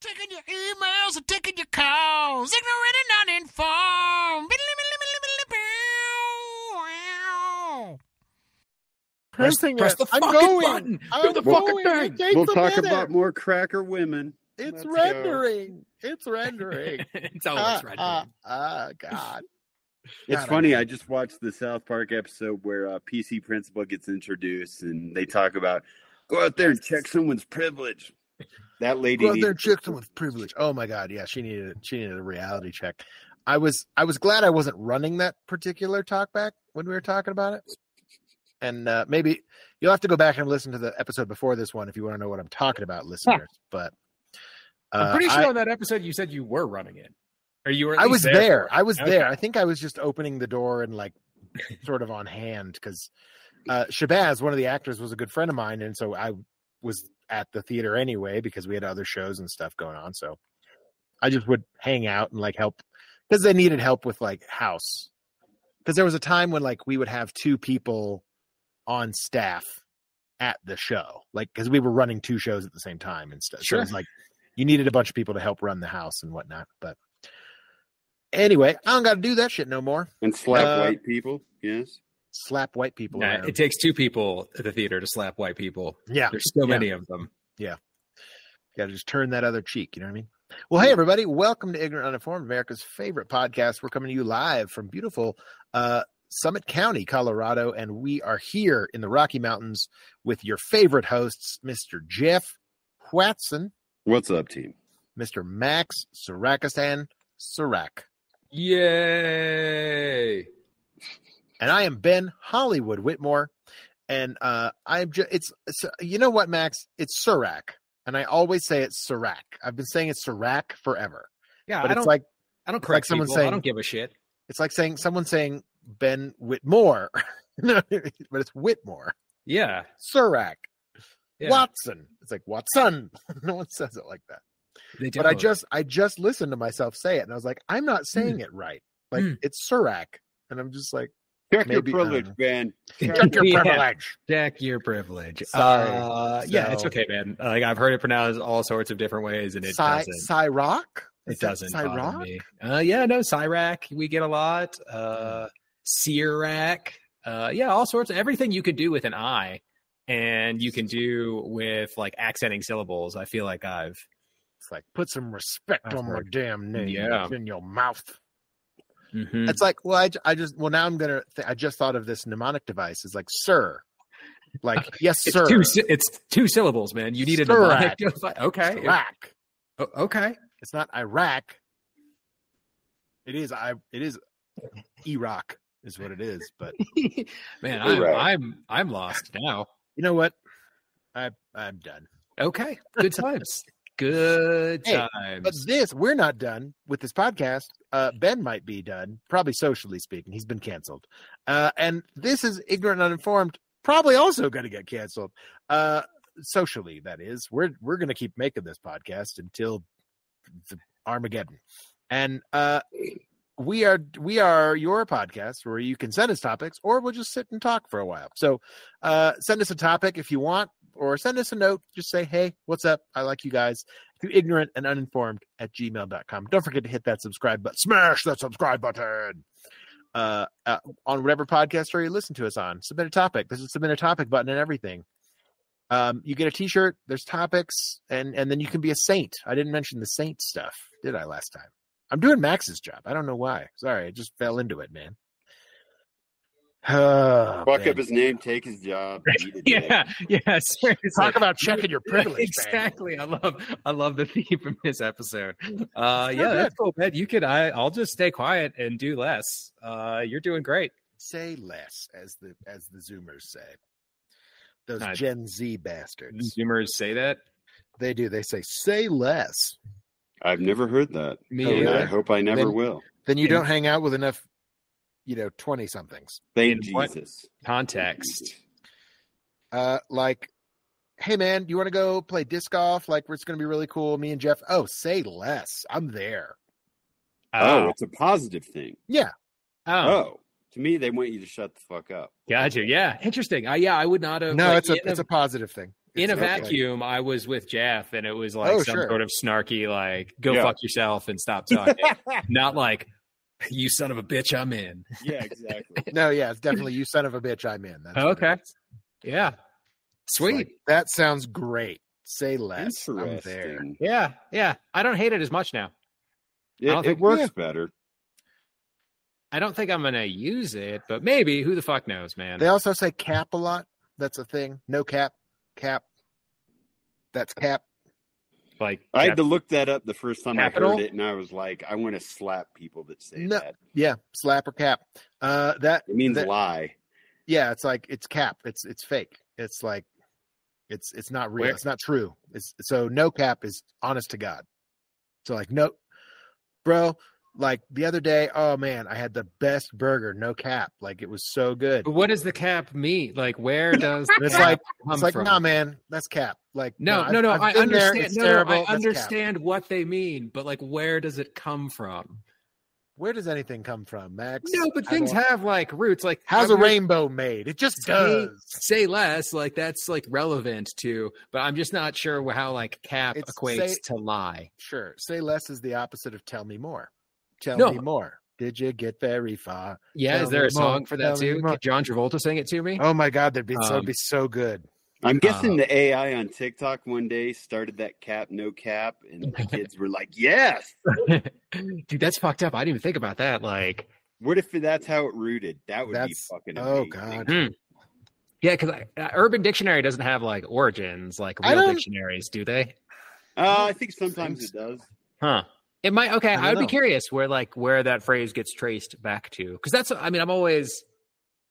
Taking your emails and taking your calls. Ignorant and uninformed. Pressing press it. the I'm fucking going. button. I'm Do the fucking going. thing. It We'll talk minute. about more cracker women. It's Let's go. rendering. It's rendering. it's always red. ah, ah, God. It's God, funny. I- I just watched the South Park episode where uh, PC Principal gets introduced, and they talk about go out there and check someone's privilege. That lady. Go out needs- there and check with privilege. Oh my God. Yeah, she needed she needed a reality check. I was I was glad I wasn't running that particular talkback when we were talking about it. And uh, maybe you'll have to go back and listen to the episode before this one if you want to know what I'm talking about, listeners. But I'm uh, pretty sure I- on that episode you said you were running it, or you were. I was there. there. I was Okay. there. I think I was just opening the door and like sort of on hand because uh, Shabazz, one of the actors, was a good friend of mine, and so I was at the theater anyway because we had other shows and stuff going on. So I just would hang out and like help because they needed help with like house. Because there was a time when like we would have two people on staff at the show, like because we were running two shows at the same time and stuff. So it was Sure. like you needed a bunch of people to help run the house and whatnot. But anyway, I don't got to do that shit no more. and slap Uh, white people. Yes. Slap white people. Nah, around. it takes two people at the theater to slap white people. yeah, There's so Yeah. many of them. Yeah. Got to just turn that other cheek. You know what I mean? Well, hey everybody, welcome to Ignorant Uninformed, America's favorite podcast. We're coming to you live from beautiful uh, Summit County, Colorado, and we are here in the Rocky Mountains with your favorite hosts, Mr. Jeff Watson, What's up, team? Mr. Max Sarakistan Sarak, Yay! And I am Ben Hollywood Whitmore. And uh, I'm just, it's, it's, you know what, Max? It's Sarak. And I always say it's Sarak. I've been saying it's Sarak forever. Yeah, But I it's like, I don't like correct someone people. I don't give a shit. It's like saying someone saying Ben Whitmore, No, but it's Whitmore. Yeah, Surak, yeah. Watson. It's like Watson. no one says it like that. They But I just I just listened to myself say it, and I was like, I'm not saying it right. Like Hmm. it's Surak, and I'm just like, Check Maybe, your privilege, uh, Ben. check your Yeah. privilege. Check your privilege. Sorry. Uh, yeah, it's okay, man. Like I've heard it pronounced all sorts of different ways, and it Cy- doesn't. Cyrock. Is It doesn't bother Cyrock? me. Uh, yeah, no, Cyrac we get a lot. Uh, Cyrac. Uh, yeah, all sorts of everything you could do with an I, and you can do with like accenting syllables. I feel like I've It's like put some respect I've on my damn name. Yeah. In your mouth. Mhm. It's like, well, I just, well, now I'm gonna. Th- I just thought of this mnemonic device. It's like, sir, like, yes, it's sir. two. It's two syllables, man. You need a mnemonic device. Okay. Iraq. O- Okay. It's not Iraq. It is. I. It is Iraq is what it is. But man, I'm, I'm I'm lost now. you know what? I I'm done. Okay. Good times. Good Hey, times. But this, we're not done with this podcast. Uh, ben might be done, probably socially speaking. He's been canceled. Uh, and this is ignorant, and uninformed. Probably also going to get canceled. Uh, socially, that is. We're we're going to keep making this podcast until the Armageddon. And uh, we are we are your podcast where you can send us topics, or we'll just sit and talk for a while. So uh, send us a topic if you want, or send us a note. Just say, hey, what's up? I like you guys to ignorant and uninformed at gmail.com. Don't forget to hit that subscribe button. Smash that subscribe button. Uh, uh, on whatever podcast or you listen to us on. Submit a topic. There's a submit a topic button and everything. Um, you get a t-shirt, there's topics, and and then you can be a saint. I didn't mention the saint stuff, did I last time? I'm doing Max's job. I don't know why. Sorry, I just fell into it, man. Oh, Fuck man. up his name, take his job. eat a dick. yeah, yeah. Seriously. Talk about checking your privilege. man. exactly. I love I love the theme from this episode. Uh So yeah, that's cool, man. You could I I'll just stay quiet and do less. Uh you're doing great. Say less, as the as the Zoomers say. Those Uh, Gen Z bastards. Zoomers say that. They do. They say say less. I've never heard that. Me and really? I hope I never Then- will. Then you In- don't hang out with enough, you know, twenty somethings. Thank in what- Jesus. Context. Uh, like, hey man, you want to go play disc golf? Like, it's going to be really cool. Me and Jeff. Oh, say less. I'm there. Oh, it's a positive thing. Yeah. oh, Oh, to me, they want you to shut the fuck up. gotcha. Yeah, interesting. Uh, yeah, I would not have. No, like, it's a it's a positive thing. in a It's okay. vacuum, I was with Jeff, and it was like Oh, some sure. sort of snarky, like "go Yeah. fuck yourself and stop talking," not like "you son of a bitch, I'm in." Yeah, exactly. No, yeah, it's definitely you son of a bitch. I'm in. That's Okay. Yeah, sweet. like, that sounds great. Say less. I'm there. Interesting. yeah, yeah. I don't hate it as much now. It, don't it think- works yeah. better. I don't think I'm gonna use it, but maybe. Who the fuck knows, man? They also say cap a lot. That's a thing. No cap. Cap. That's cap. Like I had to look that up the first time I heard it, and I was like, I want to slap people that say No. that. Yeah, slap or cap. Uh, that It means that- lie. yeah, it's like it's cap. It's it's fake. It's like it's it's not real. Where- It's not true. It's so no cap is honest to God. So like no, bro. Like the other day, oh man, I had the best burger, no cap. Like it was so good. But what does the cap mean? Like, where does It's cap like it's like from? nah, man, that's cap. Like No, no, no. I've I understand. No, no. I understand what they mean, but like, where does it come from? Where does anything come from, Max? No, but things have like roots. Like, How's a not- rainbow made? It just Say- does. Say less. Like that's like relevant to, but I'm just not sure how like cap It's- equates say- to lie. Sure. Say less is the opposite of tell me more. Tell No. me more. Did you get very far? Yeah, Tell is there a song more, for that tell too? more. Could John Travolta sing it to me? Oh my god, that'd be so Um, it'd be so good. I'm guessing Uh, the AI on TikTok one day started that cap, no cap, and the kids were like, "Yes." Dude, that's fucked up. I didn't even think about that. Like, What if that's how it rooted? That would That's- be fucking. oh. God. hmm. yeah, because uh, Urban Dictionary doesn't have like origins like real dictionaries, do they? Uh, I think sometimes it does. Huh. It might okay. I I, don't would be curious where like where that phrase gets traced back to. Because that's I mean, I'm always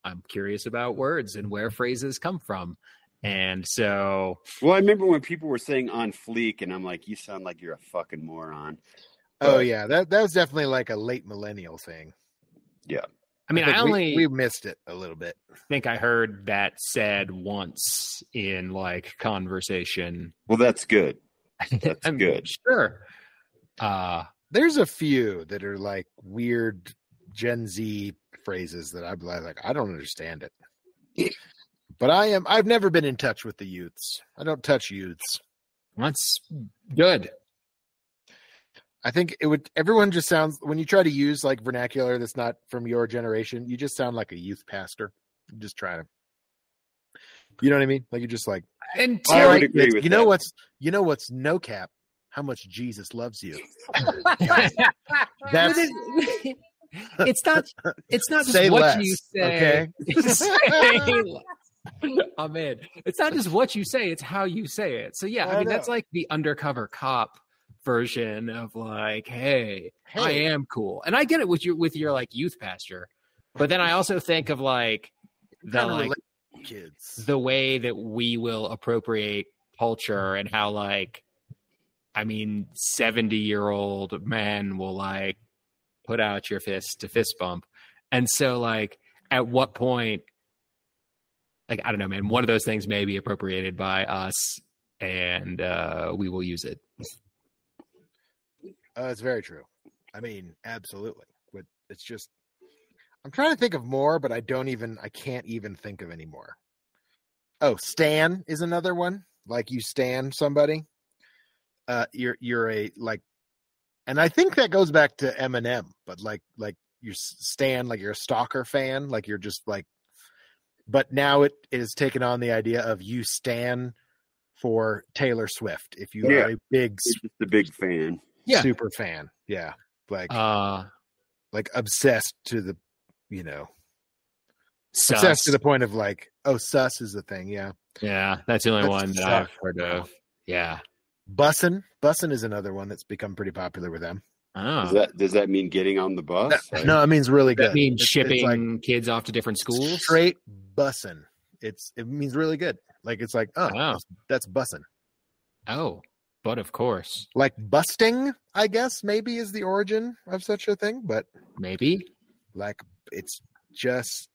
I'm curious about words and where phrases come from. And so Well, I remember when people were saying "on fleek," and I'm like, "You sound like you're a fucking moron." Oh But- yeah, that that was definitely like a late millennial thing. Yeah, I mean, think I we- only we, missed it a little bit. think I heard that said once in like conversation. Well, that's good. That's I'm good. Sure. Uh There's a few that are like weird Gen Z phrases that I'm like, I don't understand it. But I am I've never been in touch with the youths. I don't touch youths. that's good. I think it would everyone just sounds when you try to use like vernacular that's not from your generation, you just sound like a youth pastor. You just trying to you know what I mean? Like you're just like, And I would agree with you know that. what's you know what's no cap? How much Jesus loves you. That's it's not it's not just Say what less, you say. okay? Say less. Oh, I'm in. It's not just what you say, it's how you say it. So yeah, I, I mean that's like the undercover cop version of like, hey, I am cool. And I get it with your with your like youth pastor. But then I also think of like the like kids. the way that we will appropriate culture and how like i mean 70 year old men will like put out your fist to fist bump and so like at what point like i don't know man one of those things may be appropriated by us and uh we will use it Uh, it's very true. I mean, absolutely. But it's just, I'm trying to think of more, but I don't even, I can't even think of any more. Oh, Stan is another one. Like you stan somebody. Uh, you're you're a like, and I think that goes back to Eminem. But like like you stand like you're a stalker fan. Like you're just like, but now it is taken on the idea of you stand for Taylor Swift. If you Yeah. are a big You're just a big fan. Yeah. super fan. Yeah. Like uh like obsessed to the you know sus. obsessed to the point of like, oh sus is the thing, yeah. yeah that's the only That's one that sus. i've heard of yeah Bussin. Bussin is another one that's become pretty popular with them. oh Does that does that mean getting on the bus? Or- No, it means really good. that means It's- shipping it's like kids off to different schools straight bussin. It's it means really good. Like it's like, oh Wow. that's bussin. oh but of course Like busting, I guess maybe is the origin of such a thing, but maybe like it's just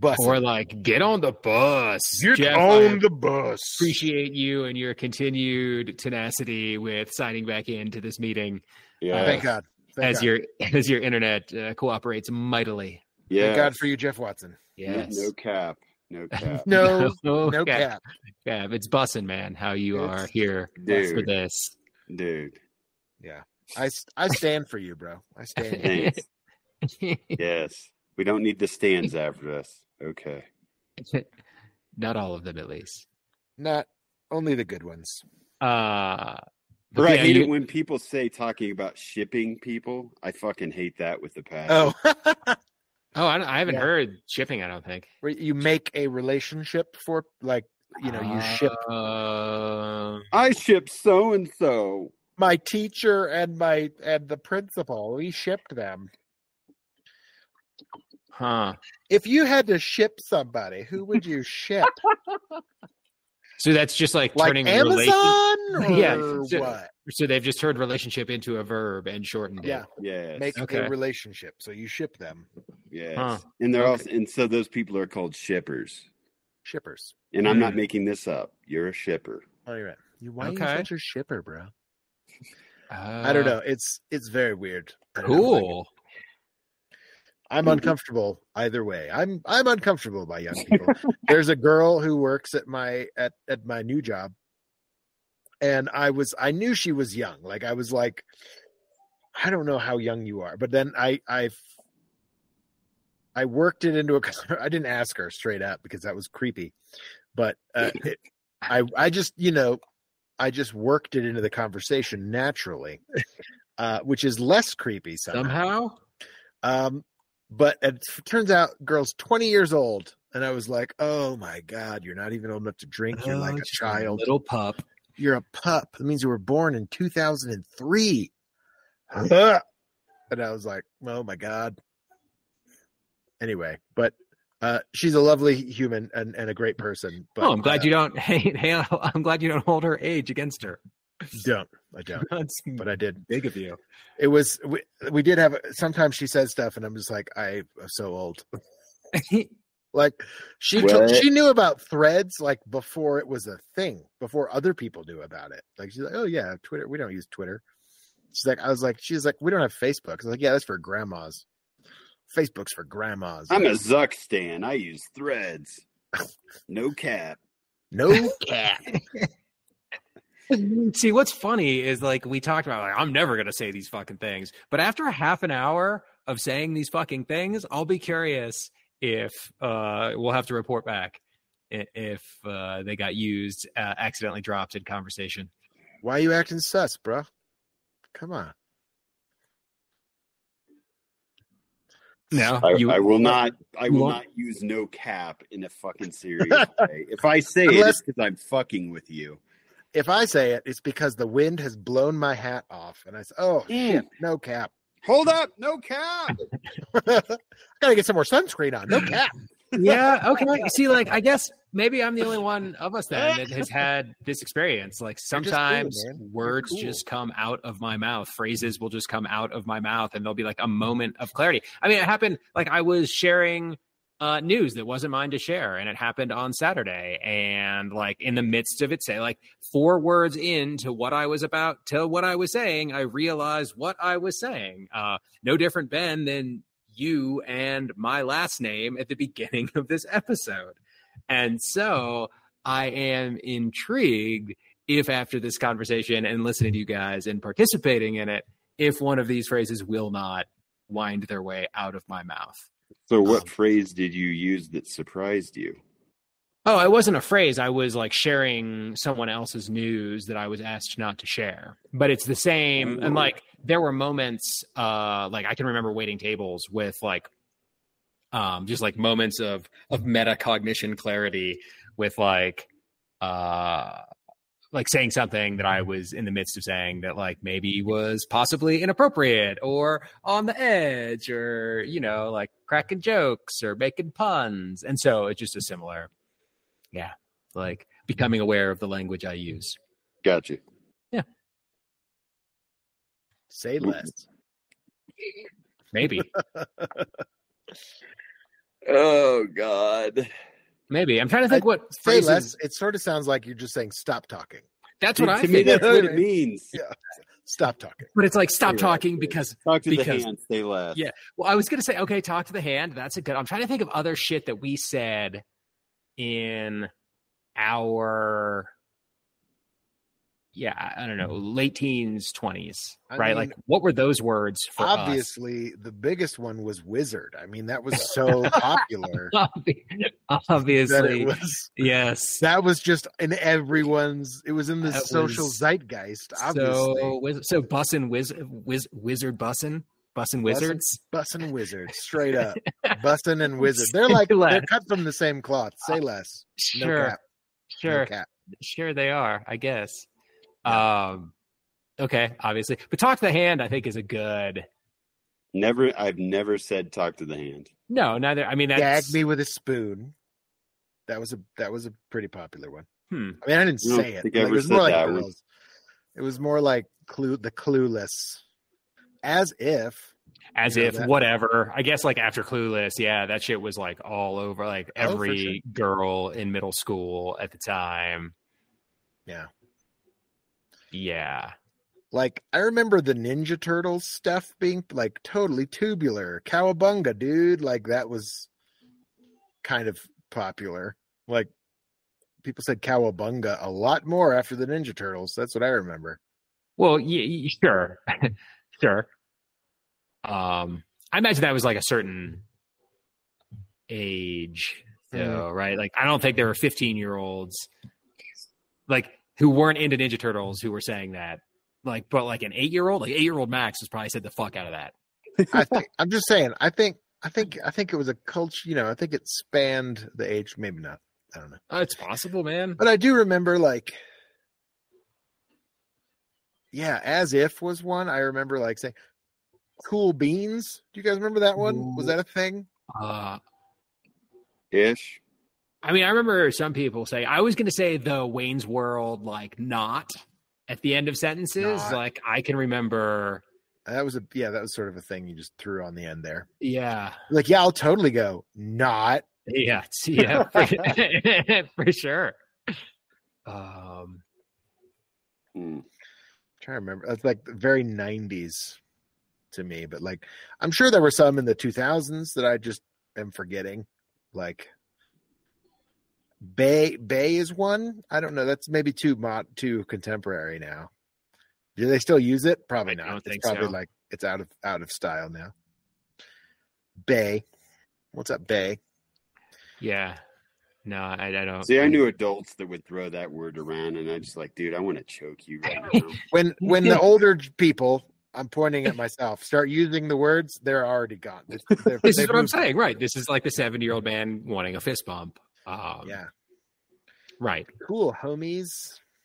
bussin. or like get on the bus Get Jeff, on I the bus. appreciate you and your continued tenacity with signing back into this meeting yeah, Thank God. Thank as God. your as your internet uh, cooperates mightily yeah. Thank God for you, Jeff Watson. Yes No, cap. No cap. No, no, no cap. cap. Cap. It's bussin', man. How you It's- are here for this. Dude. Yeah. I, s- I stand for you, bro. I stand. for you. Thanks. yes. We don't need the stands after us. Okay. Not all of them, at least. Not only the good ones. Uh, but Or I yeah, hate you- it when people say talking about shipping people. I fucking hate that with the passion. Oh, Oh, I, I haven't Yeah. heard shipping. I don't think. where you make a relationship for like you know you ship Uh, I ship so and so. my teacher and my and the principal. We shipped them. Huh. If you had to ship somebody, who would you ship? So that's just like, like turning relation. Amazon or Yeah, so- what? So they've just turned relationship into a verb and shortened it. Yeah, Yes. make Okay. a relationship. So you ship them. yes. Huh. And they're Okay. also and so those people are called shippers. Shippers. And I'm not Hmm. making this up. You're a shipper. Oh, you're right. You why are you such a shipper, bro? Uh, I don't know. It's it's very weird. I don't like. Cool. I'm Mhm. uncomfortable either way. I'm I'm uncomfortable by young people. There's a girl who works at my at at my new job, and I was I knew she was young. Like I was like, I don't know how young you are, but then I I I worked it into a. I didn't ask her straight up because that was creepy, but uh, it, I I just you know I just worked it into the conversation naturally, uh, which is less creepy somehow. Somehow. Um, but it turns out girl's 20 years old. And I was like, oh my God, you're not even old enough to drink. You're like Oh, a just child. little pup. You're a pup. That means you were born in 2003. and I was like, oh my God. Anyway, but uh, she's a lovely human and, and a great person. But oh, I'm glad uh, you don't. Hey, hey, I'm glad you don't hold her age against her. don't. I don't. That's But I did. big of you. It was, we, we did have, sometimes she says stuff and I'm just like, I am so old. Like she to- What? she knew about threads like before it was a thing, before other people knew about it. Like she's like, oh yeah, Twitter. We don't use Twitter. She's like, I was like, she's like, we don't have Facebook. I was like, yeah, that's for grandmas. Facebook's for grandmas. I'm a Zuck stan. I use threads. No cap. no cat. See, what's funny is like we talked about, like, I'm never gonna say these fucking things. But after a half an hour of saying these fucking things, I'll be curious if uh we'll have to report back if uh they got used, uh, accidentally dropped in conversation. Why are you acting sus, bro? Come on. No, I, you, I will not. I will won't? use no cap in a fucking serious way. If I say it, it's because I'm fucking with you. If I say it, it's because the wind has blown my hat off, and I say, "Oh mm. shit, no cap." Hold up, no cap. I gotta get some more sunscreen on. No cap. yeah, okay. See, like I guess maybe I'm the only one of us then that has had this experience. Like You're just cool, sometimes words cool. just come out of my mouth, phrases will just come out of my mouth, and there'll be like a moment of clarity. I mean, it happened like I was sharing uh news that wasn't mine to share and it happened on saturday. And like in the midst of it say like four words into what i was about to what i was saying i realized what i was saying. Uh no different ben than you and my last name at the beginning of this episode. And so i am intrigued if after this conversation and listening to you guys and participating in it if one of these phrases will not wind their way out of my mouth So, what Um, phrase did you use that surprised you? Oh, it wasn't a phrase. I was like sharing someone else's news that I was asked not to share. But it's the same. And like there were moments, uh, like I can remember waiting tables with like, um, just like moments of of metacognition clarity with like, uh, like saying something that I was in the midst of saying that like maybe was possibly inappropriate or on the edge or you know like cracking jokes or making puns, and so it's just a similar yeah like becoming aware of the language i use Gotcha. Yeah. Say less. maybe Oh God. Maybe i'm trying to think what Say phrases less. It sort of sounds like you're just saying stop talking. that's what i to me, think that's what it means. Yeah. Stop talking. but it's like stop Yeah, talking yeah. because Talk to Because- the hand. Say less. Yeah. well i was gonna say okay talk to the hand that's a good i'm trying to think of other shit that we said in our yeah, I I don't know, mm-hmm. late teens, twenties, I right? mean, like, what were those words for us? Obviously, the biggest one was wizard. I mean, that was so popular Obvi- that Obviously, was. yes. That was just in everyone's. It was in the That social zeitgeist. Obviously, So, wiz- so bussin' wiz, wiz, wizard bussin', bussin' wizards. bussin' wizard, straight up, bussin' and wizard. They're like they're cut from the same cloth. Say uh, less. No Sure. No sure, cap. sure. They are, I guess. Um, okay, obviously, but talk to the hand. I think is a good. Never, I've never said talk to the hand. No, neither. I mean, Gag that's me with a spoon. That was a that was a pretty popular one. hmm. I mean, I didn't I say it. Like, it was more like girls. It was more like clue the clueless, as if as You know, if that- whatever. I guess like after Clueless, yeah, that shit was like all over. Like Oh, for every girl in middle school at the time. Yeah. Yeah. Like I remember the Ninja Turtles stuff being like totally tubular. Cowabunga, dude. Like that was kind of popular. Like people said cowabunga a lot more after the Ninja Turtles. That's what I remember. Well, y- y- sure, sure. Um, I imagine that was like a certain age, though, right? Like, I don't think there were fifteen-year-olds like who weren't into Ninja Turtles who were saying that. Like, but like an eight-year-old, like eight-year-old Max has probably said the fuck out of that. I think I'm just saying, I think I think I think it was a culture, you know, I think it spanned the age, maybe not. I don't know. Uh, it's possible, man. But I do remember like yeah, as if was one. I remember like saying cool beans. Do you guys remember that one? Was that a thing? Uh, Ish. I mean, I remember some people say I was going to say the Wayne's World, like not at the end of sentences. Not. Like I can remember, That was a yeah, that was sort of a thing you just threw on the end there. yeah, Like, yeah, I'll totally go. Not. yeah, yeah, for, for sure. Um, Hmm. trying to remember. That's like very 90s to me, but like I'm sure there were some in the 2000s that I just am forgetting. Like Bay Bay is one. I don't know. That's maybe too mod too contemporary now. Do they still use it? Probably I not. don't it's probably so. like it's out of out of style now. Bay. What's up, Bay? yeah, no, I, I don't. See, I knew adults that would throw that word around, and I just like, dude, I want to choke you right now. When when the older people, I'm pointing at myself, start using the words, they're already gone. It's- they're- This is what I'm saying, right? This is like the 70 year old man wanting a fist bump. Um, Yeah. right. Cool, homies.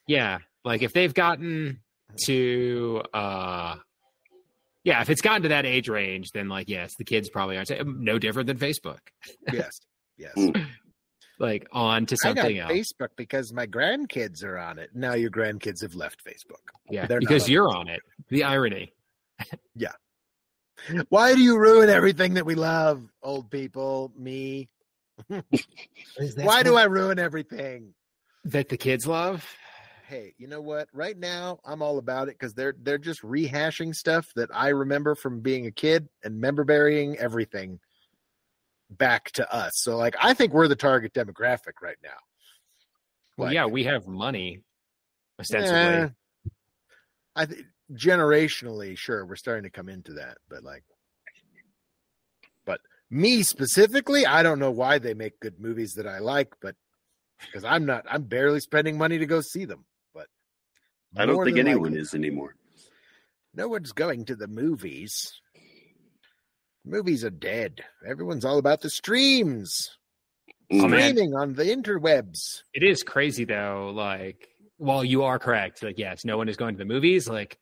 Yeah. Like if they've gotten to uh yeah, if it's gotten to that age range, then like yes, the kids probably aren't no different than Facebook. Yes. Yes. Like on to I got something else. Facebook because my grandkids are on it. Now your grandkids have left Facebook. Yeah, they're because you're on it. The irony. Yeah. Why do you ruin everything that we love, old people? Me. Why do I ruin everything? that the kids love? Hey, you know what? Right now, I'm all about it because they're they're just rehashing stuff that I remember from being a kid and member burying everything back to us. So, like, I think we're the target demographic right now. Well, Like, yeah, we have money ostensibly. Eh, I think generationally, sure, we're starting to come into that, but like, but me specifically, I don't know why they make good movies that I like, but because I'm not, I'm barely spending money to go see them. But I don't think anyone likely, is anymore. No one's going to the movies. Movies are dead. Everyone's all about the streams, mm. Oh, man. streaming on the interwebs. It is crazy though. Like, while you are correct, like yes, no one is going to the movies. Like,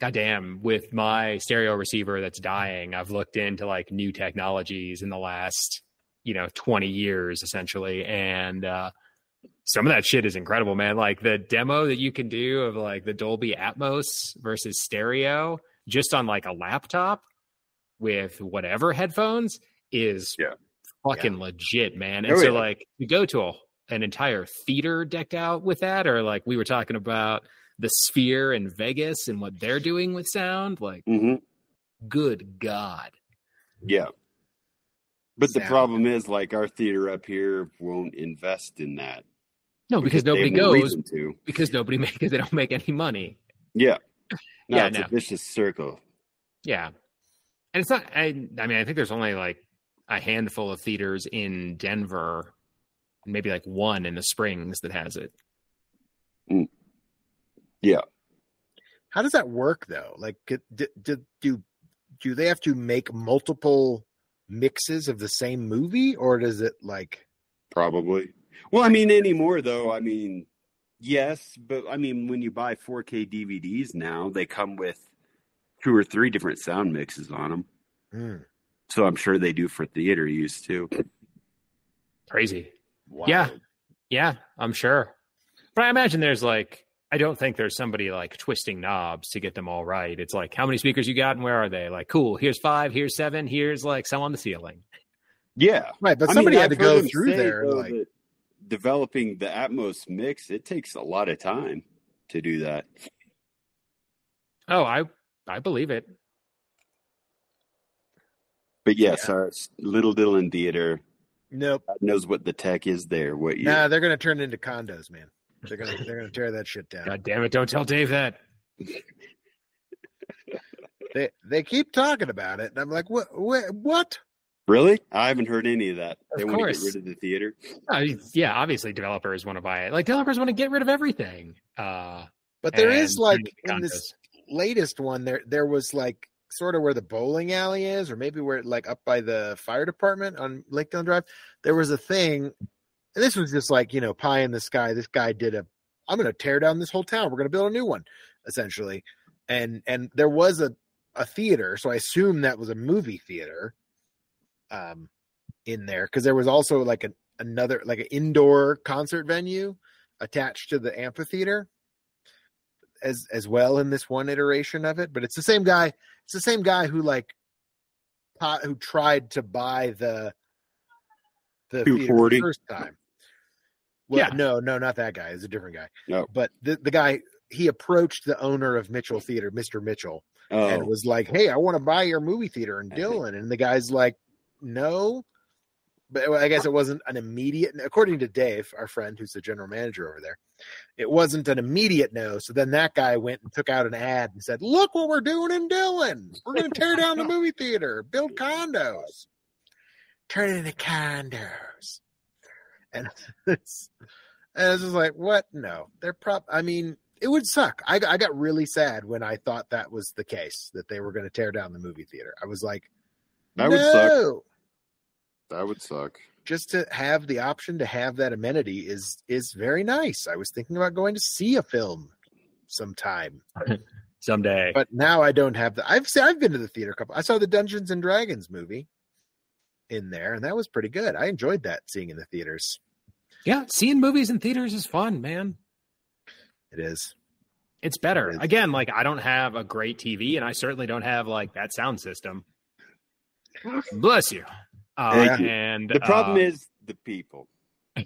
goddamn, with my stereo receiver that's dying, I've looked into like new technologies in the last, you know, twenty years essentially, and uh, some of that shit is incredible, man. Like the demo that you can do of like the Dolby Atmos versus stereo just on like a laptop with whatever headphones is Yeah. fucking legit, man. And Oh, so yeah. like you go to a, an entire theater decked out with that, or like we were talking about the Sphere in Vegas and what they're doing with sound. Like, hmm good God. Yeah. But the problem is, like our theater up here won't invest in that No, because they nobody goes to. because nobody make because they don't make any money. Yeah, no, Yeah, it's no. a vicious circle. Yeah. And it's not I I mean I think there's only like a handful of theaters in Denver, maybe like one in the Springs that has it. Yeah, How does that work though? Like, do, do do do they have to make multiple mixes of the same movie, or does it like? probably. Well, I mean, anymore though. I mean, yes, but I mean, when you buy 4K DVDs now, they come with two or three different sound mixes on them. Hmm, So I'm sure they do for theater use too. Crazy. wild. Yeah. Yeah, I'm sure. But I imagine there's like I don't think there's somebody like twisting knobs to get them all right. It's like how many speakers you got and where are they? Like cool, here's 5, here's 7, here's like some on the ceiling. Yeah, right. But I mean, somebody had I've to go through say, there. though, Like, developing the Atmos mix, it takes a lot of time to do that. Oh, I I believe it. But yes, our Little Dillon Theater nope. God knows what the tech is there. What you Nah, they're gonna turn into condos, man. They're gonna they're gonna tear that shit down. God damn it, don't tell Dave that. They they keep talking about it, and I'm like, what? What? what? really? I haven't heard any of that. They Of want to course. get rid of the theater. Uh, yeah, obviously developers want to buy it. Like developers want to get rid of everything. Uh But there is like in into this latest one, there there was like sort of where the bowling alley is, or maybe where like up by the fire department on Lake Dillon Drive. There was a thing, and this was just like you know pie in the sky. This guy did a, I'm going to tear down this whole town. We're going to build a new one, essentially. And and there was a a theater, so I assume that was a movie theater, um, in there because there was also like an another like an indoor concert venue attached to the amphitheater as as well in this one iteration of it but it's the same guy it's the same guy who like who tried to buy the the theater the 240? first time well Yeah. no no not that guy it's a different guy No. but the, the guy he approached the owner of mitchell theater mr mitchell and Oh, was like, "Hey, I want to buy your movie theater in Dillon," and the guy's like, "No." But I guess it wasn't an immediate. According to Dave, our friend who's the general manager over there, it wasn't an immediate no. So then that guy went and took out an ad and said, "Look what we're doing in Dillon. We're going to tear down the movie theater, build condos, turn it into condos." And it's, and it's just like, what? No, they're prop. I mean, it would suck. I, I got really sad when I thought that was the case that they were going to tear down the movie theater. I was like, that would suck. That would suck. Just to have the option to have that amenity is is very nice. I was thinking about going to see a film sometime, someday. but now I don't have the. I've seen, I've been to the theater a couple. I saw the Dungeons and Dragons movie in there, and that was pretty good. I enjoyed that seeing in the theaters. Yeah, seeing movies in theaters is fun, man. It is. It's better. It is. Again, like I don't have a great TV and I certainly don't have like that sound system. Bless you. Uh, Thank you. and The problem uh, is the people.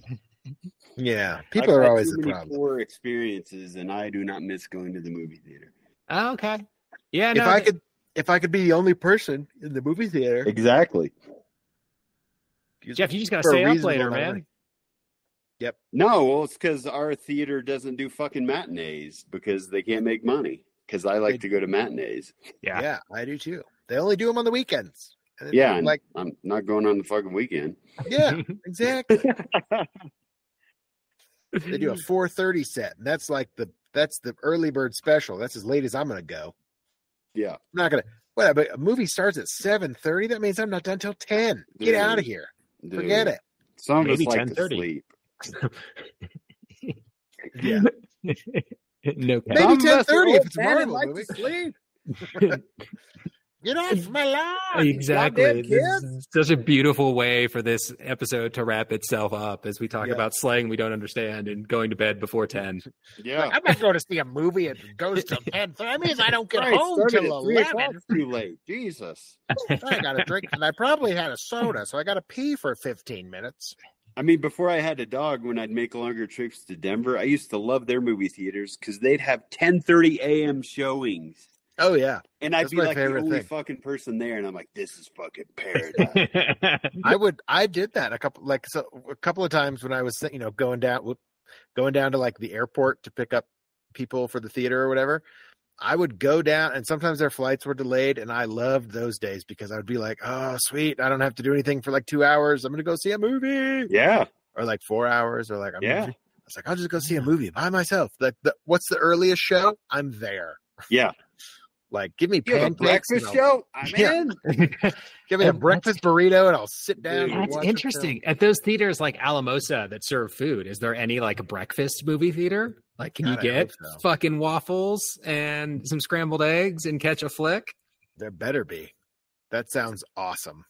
Yeah, people I've are had always too the many problem. Poor experiences, and I do not miss going to the movie theater. oh, okay. Yeah, If I th- could, if I could be the only person in the movie theater, Exactly. Jeff, you just gotta for stay up later, amount of man. Money. No, well, it's because our theater doesn't do fucking matinees because they can't make money. Because I like They- to go to matinees. Yeah. Yeah. I do too. They only do them on the weekends. And it's Yeah, and like I'm not going on the fucking weekend. yeah, exactly. they do a 4:30 set, and that's like the that's the early bird special. That's as late as I'm gonna go. Yeah. I'm not gonna. What? But a movie starts at 7:30. That means I'm not done till 10. Get out of here. dude. Forget it. Some of Maybe us like to 10:30. sleep. Yeah. no cap. Maybe Some of 10:30 if it's a men and Marvel like to movie. sleep. Get off my lawn. Exactly. This is such a beautiful way for this episode to wrap itself up as we talk Yeah. about slang we don't understand and going to bed before 10. Yeah. I'm not going to see a movie and it goes till 10. That means I don't get Christ, home started till at 11. Too late. Jesus. I got a drink, and I probably had a soda, so I got to pee for 15 minutes. I mean, before I had a dog, when I'd make longer trips to Denver, I used to love their movie theaters because they'd have 10:30 a.m. showings. Oh yeah, and I'd That's be like the only thing. fucking person there, and I'm like, this is fucking paradise. I would. I did that a couple like so a couple of times when I was you know going down going down to like the airport to pick up people for the theater or whatever. I would go down, and sometimes their flights were delayed, and I loved those days because I would be like, "Oh, sweet! I don't have to do anything for like two hours. I'm going to go see a movie." yeah, or like four hours or like I'm Yeah. I was like, I'll just go see a movie by myself. Like the what's the earliest show? I'm there. yeah. Like give me You have a breakfast and I'll- show? I'm Yeah. in. Give me a breakfast burrito and I'll sit down. Dude, and That's watch interesting. At those theaters like Alamosa that serve food, is there any like a breakfast movie theater? Like, can God, you get so. fucking waffles and some scrambled eggs and catch a flick? There better be. That sounds awesome.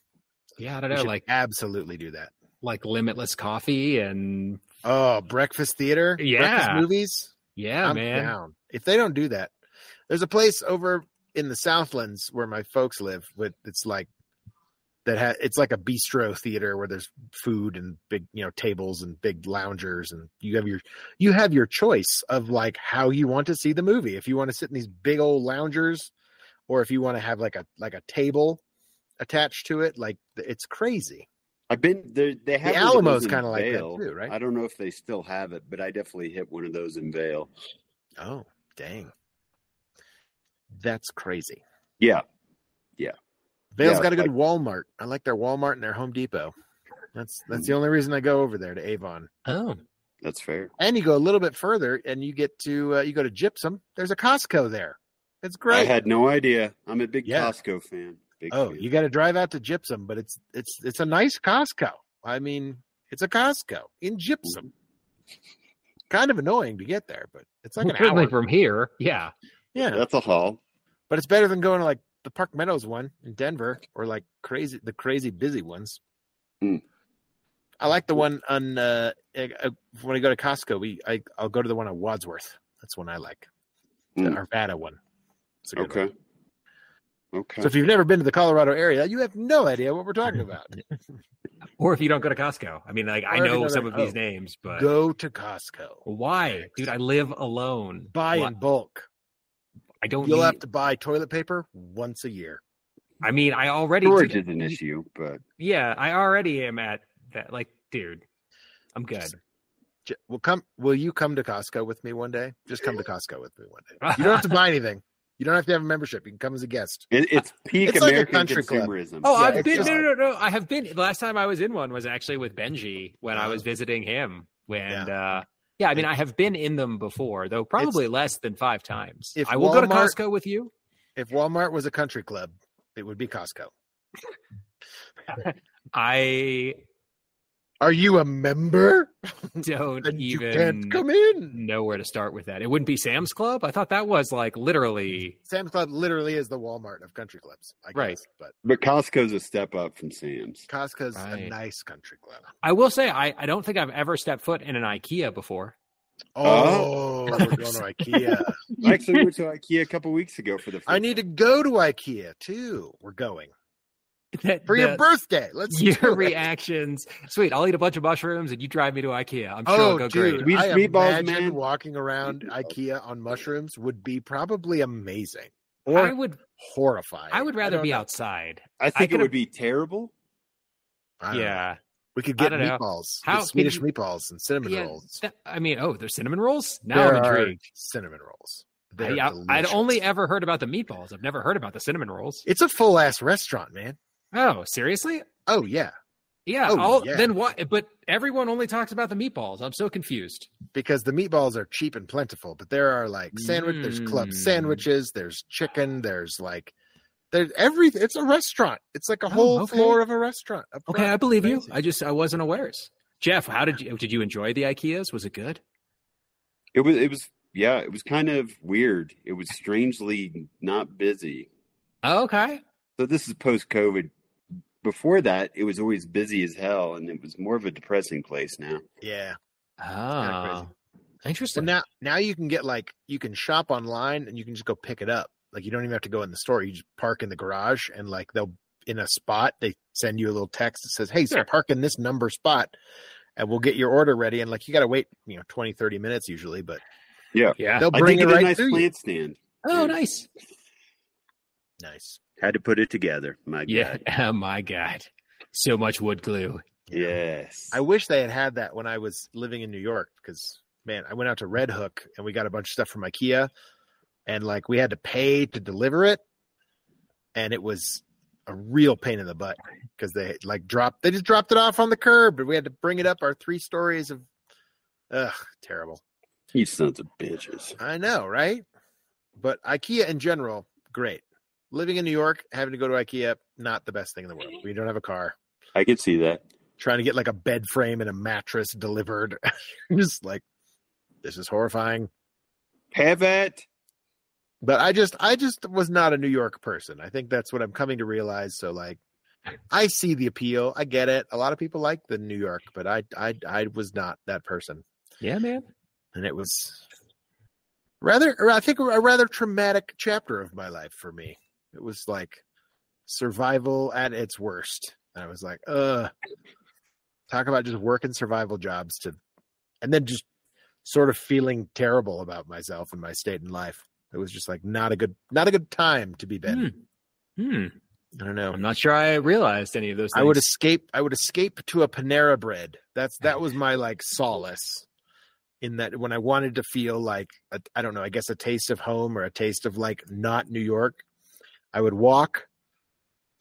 Yeah, I don't We know, like absolutely do that. like limitless coffee and Oh, breakfast theater, breakfast Yeah. movies. yeah, I'm man. down. If they don't do that, there's a place over in the Southlands where my folks live. With it's like that. Ha- it's like a bistro theater where there's food and big, you know, tables and big loungers, and you have your you have your choice of like how you want to see the movie. If you want to sit in these big old loungers, or if you want to have like a like a table attached to it, like it's crazy. I've been there. They have The of Alamo's kinda like that too, right? I don't know if they still have it, but I definitely hit one of those in Vail. Oh, dang, that's crazy. Yeah, yeah, Vail's Yeah, got a good like- Walmart. I like their Walmart and their Home Depot. That's that's the only reason I go over there to Avon. Oh, that's fair. And you go a little bit further, and you get to uh, you go to Gypsum. There's a Costco there. It's great. I had no idea. I'm a big Yeah. Costco fan. Big oh, fan. you got to drive out to Gypsum, but it's it's it's a nice Costco. I mean, it's a Costco in Gypsum. Kind of annoying to get there, but it's like an certainly hour. from here. Yeah. Yeah, That's a haul. but it's better than going to like the Park Meadows one in Denver or like crazy the crazy busy ones. Hmm. I like the one on uh, uh, when I go to Costco. We I I'll go to the one on Wadsworth. That's one I like. The Hmm. Arvada one. It's a good one. Okay. Okay. So if you've never been to the Colorado area, you have no idea what we're talking about. Or if you don't go to Costco. I mean, like I Or if you know some of these oh, names, but Go to Costco. why, dude? I live alone. Buy Why- in bulk. I don't. You'll need, have to buy toilet paper once a year. I mean, I already. Storage dude, is an issue, but Yeah, I already am at that. Like, dude, I'm good. J- Will come? Will you come to Costco with me one day? Just come to Costco with me one day. You don't have to buy anything. You don't have to have a membership. You can come as a guest. it, it's peak It's like a American country club. consumerism. Oh, Yeah, I've been just- no, no, no, no. I have been. The last time I was in one was actually with Benji when I Oh. was visiting him. When, uh, yeah, I mean, I have been in them before, though probably less than five times. If I will go to Walmart- Costco with you. If Walmart was a country club, it would be Costco. I Are you a member? don't And you even can't come in. know where to start with that. It wouldn't be Sam's Club. I thought that was like literally. Sam's Club literally is the Walmart of country clubs, I guess. Right. But But Costco's a step up from Sam's. Costco's a nice country club. I will say, I, I don't think I've ever stepped foot in an IKEA before. Oh, oh. we're going to IKEA. I actually went to IKEA a couple weeks ago for the. I need to go to IKEA too. We're going That- for your the- birthday. Let's your do it. reactions. Sweet. I'll eat a bunch of mushrooms and you drive me to IKEA. I'm sure Oh, it'll go dude, great. We- I meatballs, imagine man. walking around IKEA on mushrooms would be probably amazing I or would horrifying. I would rather don't be know. outside. I think it would be terrible. I know. Yeah. we could get meatballs, How Get Swedish you- meatballs and cinnamon Yeah, rolls. that- I mean, oh, there's cinnamon rolls? Now There I'm are intrigued. cinnamon rolls. I, They're I, I'd only ever heard about the meatballs. I've never heard about the cinnamon rolls. It's a full ass restaurant, man. Oh, seriously? Oh yeah, Yeah. Oh, all, yeah. Then what? But everyone only talks about the meatballs. I'm so confused. because the meatballs are cheap and plentiful, but there are like sandwich. There's club Mm. sandwiches. There's chicken. There's like there's every. It's a restaurant. It's like a Oh, whole okay. floor of a restaurant. up Okay. I believe you. I just I wasn't aware. Jeff, how did you did you enjoy the IKEAs? Was it good? It was. It was. Yeah, it was kind of weird. It was strangely not busy. Oh, okay. So this is post COVID. Before that, it was always busy as hell, and it was more of a depressing place now. Yeah. Oh, So interesting. now now you can get like you can shop online and you can just go pick it up. Like you don't even have to go in the store. You just park in the garage and like they'll in a spot they send you a little text that says, "Hey, so Sure. park in this number spot." And we'll get your order ready. And like you got to wait, you know, 20, 30 minutes usually, but yeah. yeah, they'll I bring did it get right a nice to you. plant stand. Oh, nice. Nice. Had to put it together. My Yeah. God. Oh my God. So much wood glue. Yes. I wish they had had that when I was living in New York because man, I went out to Red Hook and we got a bunch of stuff from IKEA, and like we had to pay to deliver it, and it was a real pain in the butt because they like dropped they just dropped it off on the curb and we had to bring it up our three stories of, ugh, terrible. These sons of bitches. I know, right? But IKEA in general, great. Living in New York, having to go to IKEA, not the best thing in the world. We don't have a car. I could see that. Trying to get like a bed frame and a mattress delivered. just like this is horrifying. Have it. But I just I just was not a New York person. I think that's what I'm coming to realize. So like I see the appeal. I get it. A lot of people like the New York, but I I I was not that person. Yeah, man. And it was rather I think a rather traumatic chapter of my life for me. It was like survival at its worst. And I was like, uh talk about just working survival jobs to and then just sort of feeling terrible about myself and my state in life. It was just like not a good not a good time to be Ben. Hmm. I don't know. I'm not sure I realized any of those things. I would escape I would escape to a Panera bread. That's that was my like solace in that when I wanted to feel like I I don't know, I guess a taste of home or a taste of like not New York, I would walk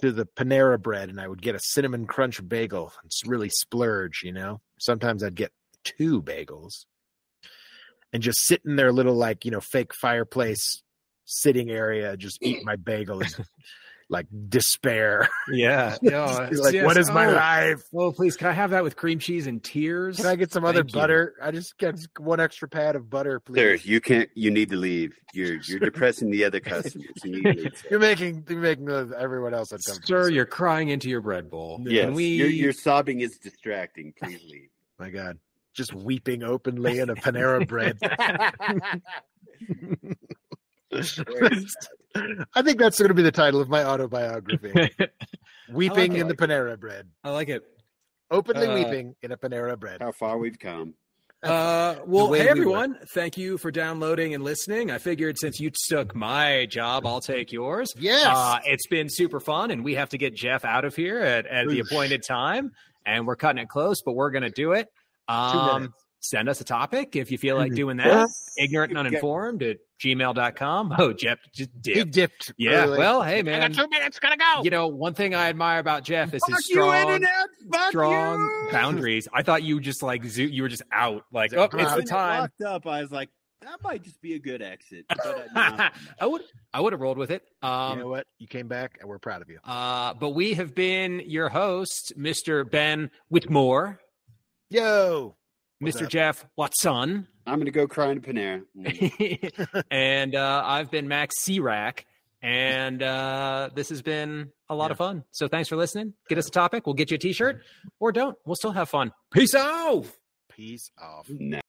to the Panera bread and I would get a cinnamon crunch bagel and s- really splurge, you know. Sometimes I'd get two bagels and just sit in their little like, you know, fake fireplace sitting area, just eat my bagel like despair. Yeah. yeah. like, Yes. what is my Oh, life? Oh, please, can I have that with cream cheese and tears? Can I get some other Thank you. butter? I just get one extra pad of butter, please. Sir, please. you can't. You need to leave. You're you're depressing the other customers. You need to leave. You're making you're making everyone else uncomfortable. Sir, you're crying into your bread bowl. Yes, Can we? your, your sobbing is distracting. Please leave. My God, just weeping openly in a Panera bread. I think that's going to be the title of my autobiography: "Weeping it. in the Panera bread." I like it. Openly Uh, weeping in a Panera bread. How far we've come. Uh, well, way hey we everyone! Thank you for downloading and listening. I figured since you took my job, I'll take yours. Yes. Uh, it's been super fun, and we have to get Jeff out of here at, at the appointed time, and we're cutting it close, but we're gonna do it. Two Um, minutes. Send us a topic if you feel like Mhm. doing that. Ignorant and uninformed at gmail.com. Oh, Jeff just he dipped. dipped. Yeah. early. Well, hey man. I man. got two minutes. Gotta go. You know, one thing I admire about Jeff is his Fuck you, strong, internet. Fuck strong you. boundaries. I thought you just like zoo, you were just out. Like, Like, oh, it's uh, the When it time. locked up, I was like, that might just be a good exit. I, I would, I would have rolled with it. Um, you know what? You came back, and we're proud of you. uh, but we have been your host, Mr. Ben Whitmore, Yo, What's Mr. up? Jeff Watson, I'm gonna go cry in Panera. And uh, I've been Max Serac. And uh, this has been a lot of fun. So thanks for listening. Get us a topic. We'll get you a t shirt or don't. We'll still have fun. Peace out. peace off. No.